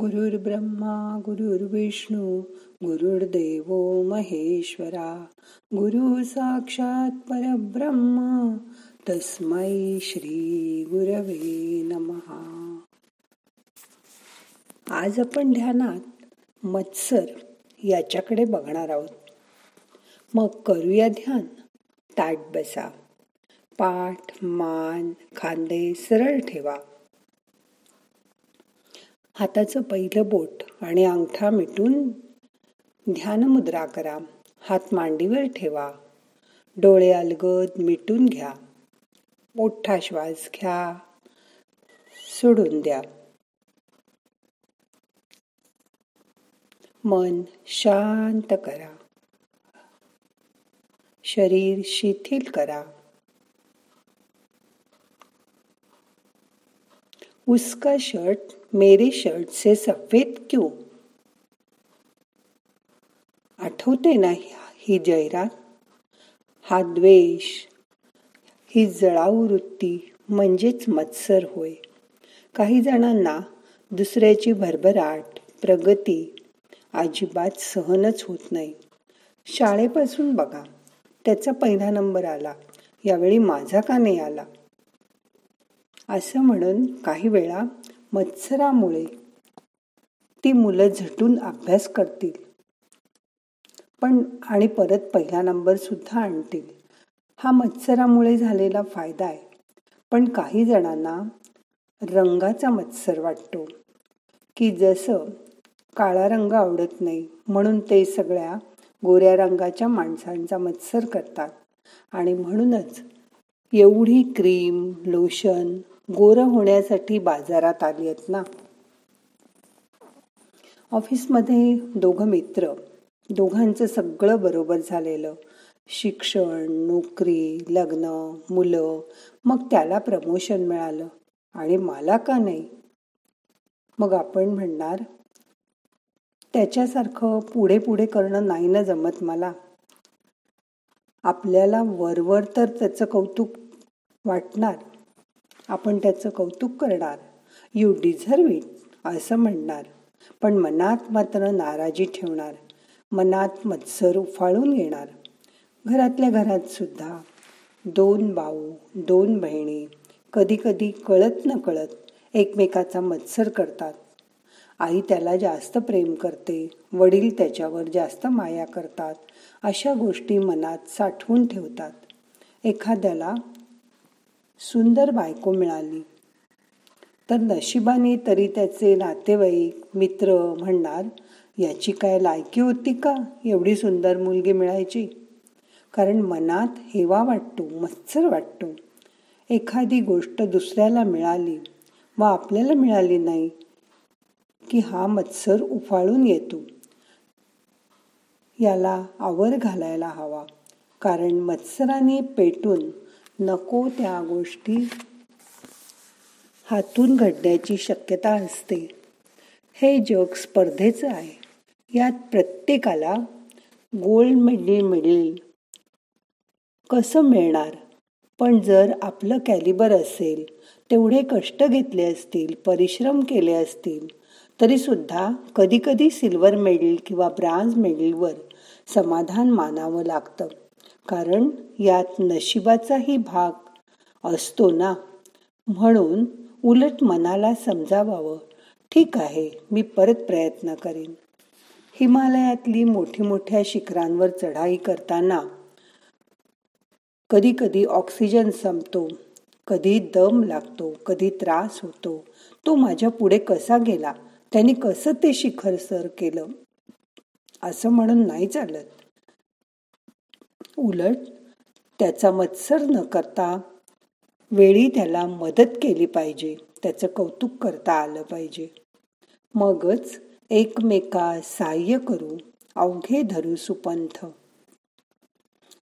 गुरुर्ब्रह्मा गुरुर्विष्णू गुरुर्देव महेश्वरा गुरु साक्षात परब्रह्मा तस्मै श्री गुरवे नमहा आज आपण ध्यानात मत्सर याच्याकडे बघणार आहोत. मग करूया ध्यान. ताट बसा. पाठ मान खांदे सरळ ठेवा. हाताचं पहिलं बोट आणि अंगठा मिटून ध्यानमुद्रा करा. हात मांडीवर ठेवा. डोळे अलगद मिटून घ्या. मोठा श्वास घ्या. सोडून द्या. मन शांत करा. शरीर शिथिल करा. उसका शर्ट मेरे शर्ट से सफेद क्यों? आठवते ना ही जयरात हा द्वेष ही जळाऊ वृत्ती म्हणजेच मत्सर होय. काही जणांना दुसऱ्याची भरभराट प्रगती अजिबात सहनच होत नाही. शाळेपासून बघा त्याचा पहिला नंबर आला. यावेळी माझा का नाही आला? असं म्हणून काही वेळा मत्सरामुळे ती मुलं झटून अभ्यास करतील. पण आणि परत पहिला नंबर सुद्धा आणतील. हा मत्सरामुळे झालेला फायदा आहे. पण काही जणांना रंगाचा मत्सर वाटतो. की जसं काळा रंग आवडत नाही म्हणून ते सगळ्या गोऱ्या रंगाच्या माणसांचा मत्सर करतात. आणि म्हणूनच एवढी क्रीम लोशन गोर होण्यासाठी बाजारात आली आहेत ना? ऑफिसमध्ये दोघं मित्र. दोघांचं सगळं बरोबर झालेलं. शिक्षण नोकरी लग्न मुलं. मग त्याला प्रमोशन मिळालं. आणि मला का नाही? मग आपण म्हणणार त्याच्यासारखं पुढे पुढे करणं नाही ना जमत मला? आपल्याला वरवर तर त्याचं कौतुक वाटणार. आपण त्याचं कौतुक करणार. यू डिझर्व इट असं म्हणणार. पण मनात मात्र नाराजी ठेवणार. मनात मत्सर उफाळून येणार. घरातल्या घरात सुद्धा दोन भाऊ दोन बहिणी कधी कधी कळत न कळत एकमेकाचा मत्सर करतात. आई त्याला जास्त प्रेम करते वडील त्याच्यावर जास्त माया करतात अशा गोष्टी मनात साठवून ठेवतात. एखाद्याला सुंदर बायको मिळाली. तर नशिबाने तरी त्याचे नातेवाईक मित्र म्हणणार याची काय लायकी होती का? एवढी सुंदर मुलगी मिळायची. कारण मनात हेवा वाटतो मत्सर वाटतो. एखादी गोष्ट दुसऱ्याला मिळाली व आपल्याला मिळाली नाही की हा मत्सर उफाळून येतो. याला आवर घालायला हवा. कारण मत्सराने पेटून नको त्या गोष्टी. हातून घडण्याची शक्यता असते. हे जग स्पर्धेचं आहे. यात प्रत्येकाला गोल्ड मेडल मिळेल. कसं मिळणार? पण जर आपलं कॅलिबर असेल तेवढे कष्ट घेतले असतील परिश्रम केले असतील तरीसुद्धा कधीकधी सिल्वर मेडल किंवा ब्रांज मेडलवर समाधान मानावं लागतं. कारण यात नशिबाचाही भाग असतो ना? म्हणून उलट मनाला समजावावं. ठीक आहे मी परत प्रयत्न करेन. हिमालयातली मोठी मोठ्या शिखरांवर चढाई करताना कधी कधी ऑक्सिजन संपतो कधी दम लागतो कधी त्रास होतो. तो माझ्या पुढे कसा गेला? त्याने कसं ते शिखर सर केलं? असं म्हणून नाही चालत. उलट त्याचा मत्सर न करता वेळी त्याला मदत केली पाहिजे. त्याचं कौतुक करता आलं पाहिजे. मगच एकमेका सहाय्य करू अवघे धरू सुपंथ.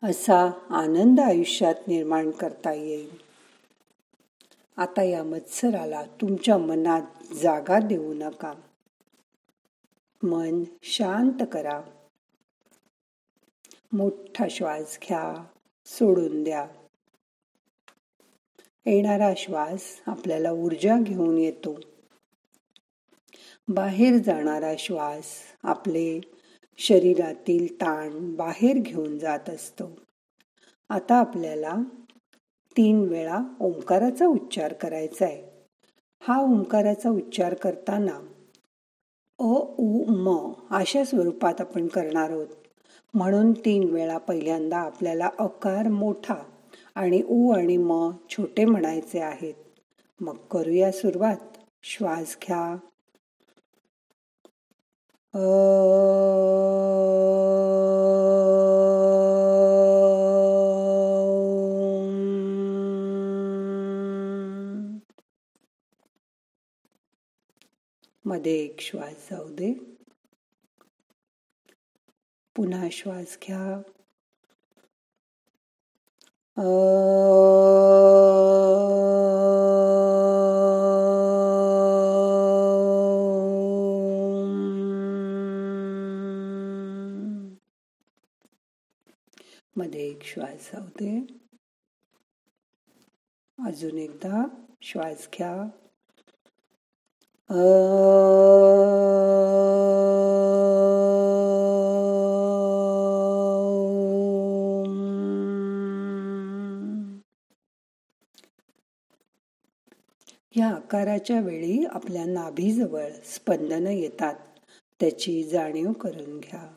असा आनंद आयुष्यात निर्माण करता येईल. आता या मत्सराला तुमच्या मनात जागा देऊ नका. मन शांत करा. मोठा श्वास घ्या सोडून द्या. येणारा श्वास आपल्याला ऊर्जा घेऊन येतो. बाहेर जाणारा श्वास आपले शरीरातील ताण बाहेर घेऊन जात असतो. आता आपल्याला तीन वेळा ओंकाराचा उच्चार करायचा आहे. हा ओंकाराचा उच्चार करताना अ उ म अशा स्वरूपात आपण करणार आहोत. म्हणून तीन वेळा पहिल्यांदा आपल्याला अकार मोठा आणि उ आणि म छोटे म्हणायचे आहेत. मग करूया सुरुवात. श्वास घ्या. मध्ये एक श्वास जाऊ दे. पुन्हा श्वास घ्या. मध्ये एक श्वास जाऊ अजून एकदा श्वास घ्या. अ. आकाराच्या वेळी आपल्या नाभीजवळ स्पंदन येतात. त्याची जाणीव करून घ्या.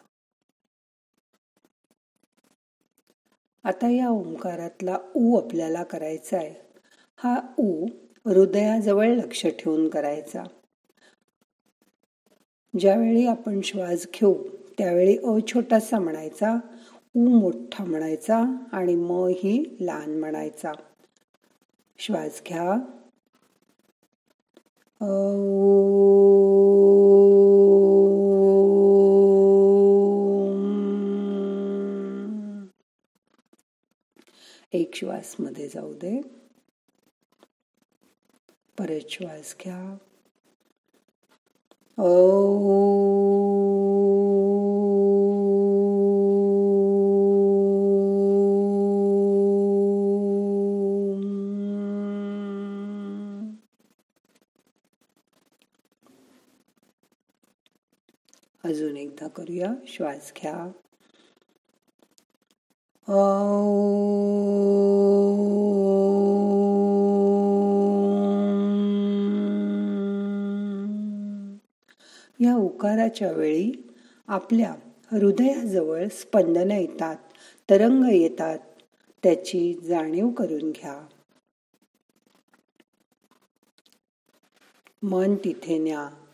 आता या ओंकारातला ऊ आपल्याला करायचा आहे हा ऊ हृदयाजवळ लक्ष ठेवून करायचा. ज्यावेळी आपण श्वास घेऊ त्यावेळी अ छोटासा म्हणायचा ऊ मोठा म्हणायचा आणि म ही लहान म्हणायचा. श्वास घ्या. एक श्वासमध्ये जाऊ दे. परत श्वास घ्या. अजून एकदा करूया. श्वास घ्या. या उकाराच्या वेळी आपल्या हृदयाजवळ स्पंदन येतात तरंग येतात. त्याची जाणीव करून घ्या. मन तिथे न्या.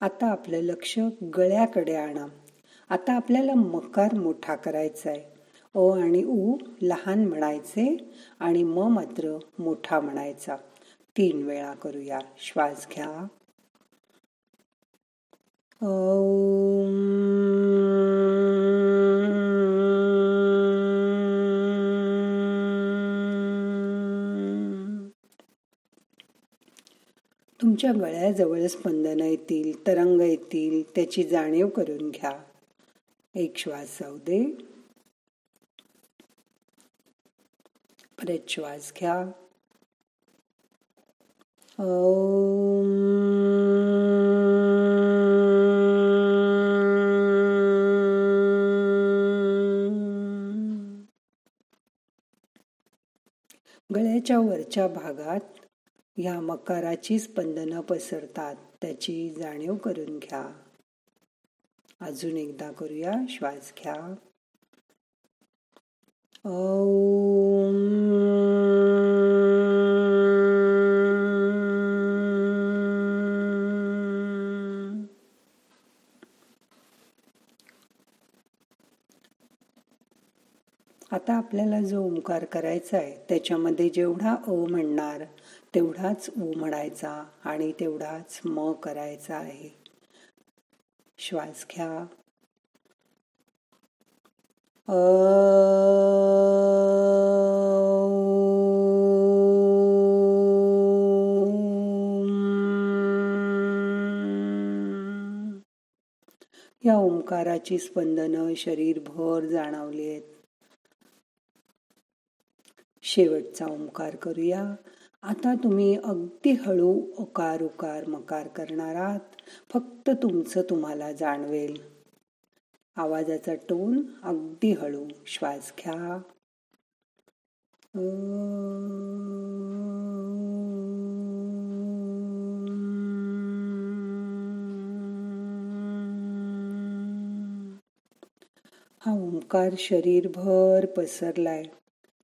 आता आपलं लक्ष गळ्याकडे आणा. आता आपल्याला मकार मोठा करायचा आहे अ आणि उ लहान म्हणायचे आणि म मात्र मोठा म्हणायचा. तीन वेळा करूया. श्वास घ्या. तुमच्या गळ्याजवळ स्पंदनं येतील तरंग येतील त्याची जाणीव करून घ्या. एक श्वास जाऊ दे. परत श्वास घ्या. गळ्याच्या वरच्या भागात ह्या मकाराची स्पंदनं पसरतात. त्याची जाणीव करून घ्या. अजून एकदा करूया. श्वास घ्या. आता आपल्याला जो ओंकार करायचा आहे त्याच्यामध्ये जेवढा अ म्हणणार तेवढाच उ म्हणायचा आणि तेवढाच म करायचा आहे. श्वास घ्या. या ओंकाराची स्पंदनं शरीरभर जाणवली आहेत शेवटचा ओंकार करूया आता तुम्ही अगदी हळू ओकार उकार मकार करणार आहात. फक्त तुमचं तुम्हाला जाणवेल. आवाजाचा टोन अगदी हळू. श्वास घ्या. हा ओंकार शरीरभर पसरलाय.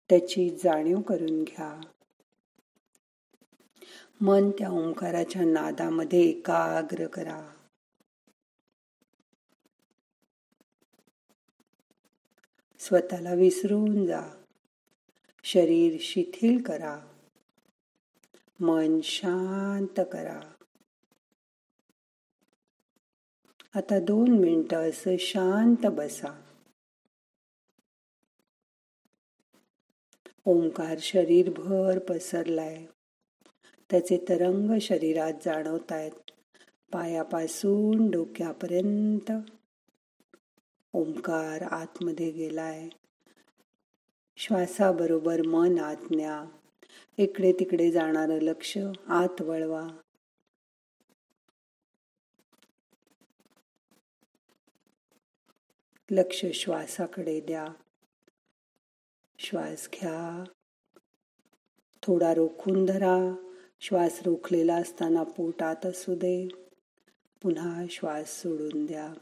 त्याची जाणीव करून घ्या. मन त्या ओंकाराच्या नादामध्ये एकाग्र करा. स्वतःला विसरून जा. शरीर शिथिल करा. मन शांत करा. आता दोन मिनटं असं शांत बसा. ओंकार शरीरभर पसरलाय. त्याचे तरंग शरीरात जाणवत आहेत पायापासून डोक्यापर्यंत ओंकार आतमध्ये गेलाय. श्वासाबरोबर मन आज्ञा. इकडे तिकडे जाणारं लक्ष आत वळवा. लक्ष श्वासाकडे द्या. श्वास घ्या. थोडा रोखून धरा. श्वास रोखलेला असताना पोटात असू दे. पुन्हा श्वास सोडून द्या.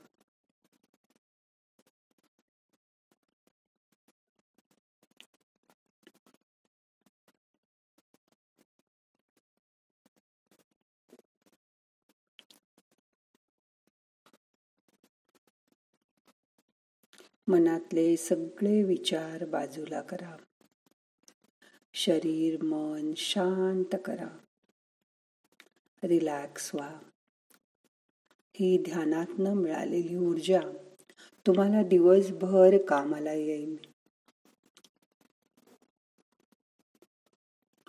मनातले सगळे विचार बाजूला करा. शरीर मन शांत करा. रिलॅक्स व्हा. ही ध्यानातनं मिळालेली ऊर्जा तुम्हाला दिवसभर कामाला येईल.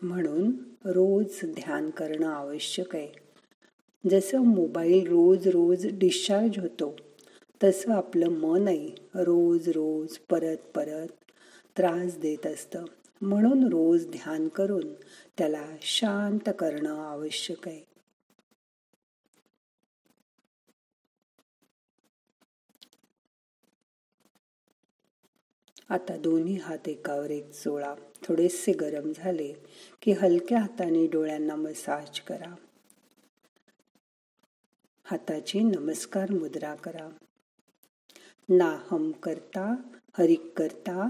म्हणून रोज ध्यान करणं आवश्यक आहे. जसं मोबाईल रोज रोज डिस्चार्ज होतो तसं आपलं मनही रोज रोज परत परत त्रास देत असतं. म्हणून रोज ध्यान करून त्याला शांत करणं आवश्यक आहे. आता दोन्ही हात एकावर एक चोळा थोडेसे गरम झाले की हलक्या हाताने डोळ्यांना मसाज करा. हाताची नमस्कार मुद्रा करा. नाहम करता हरिक करता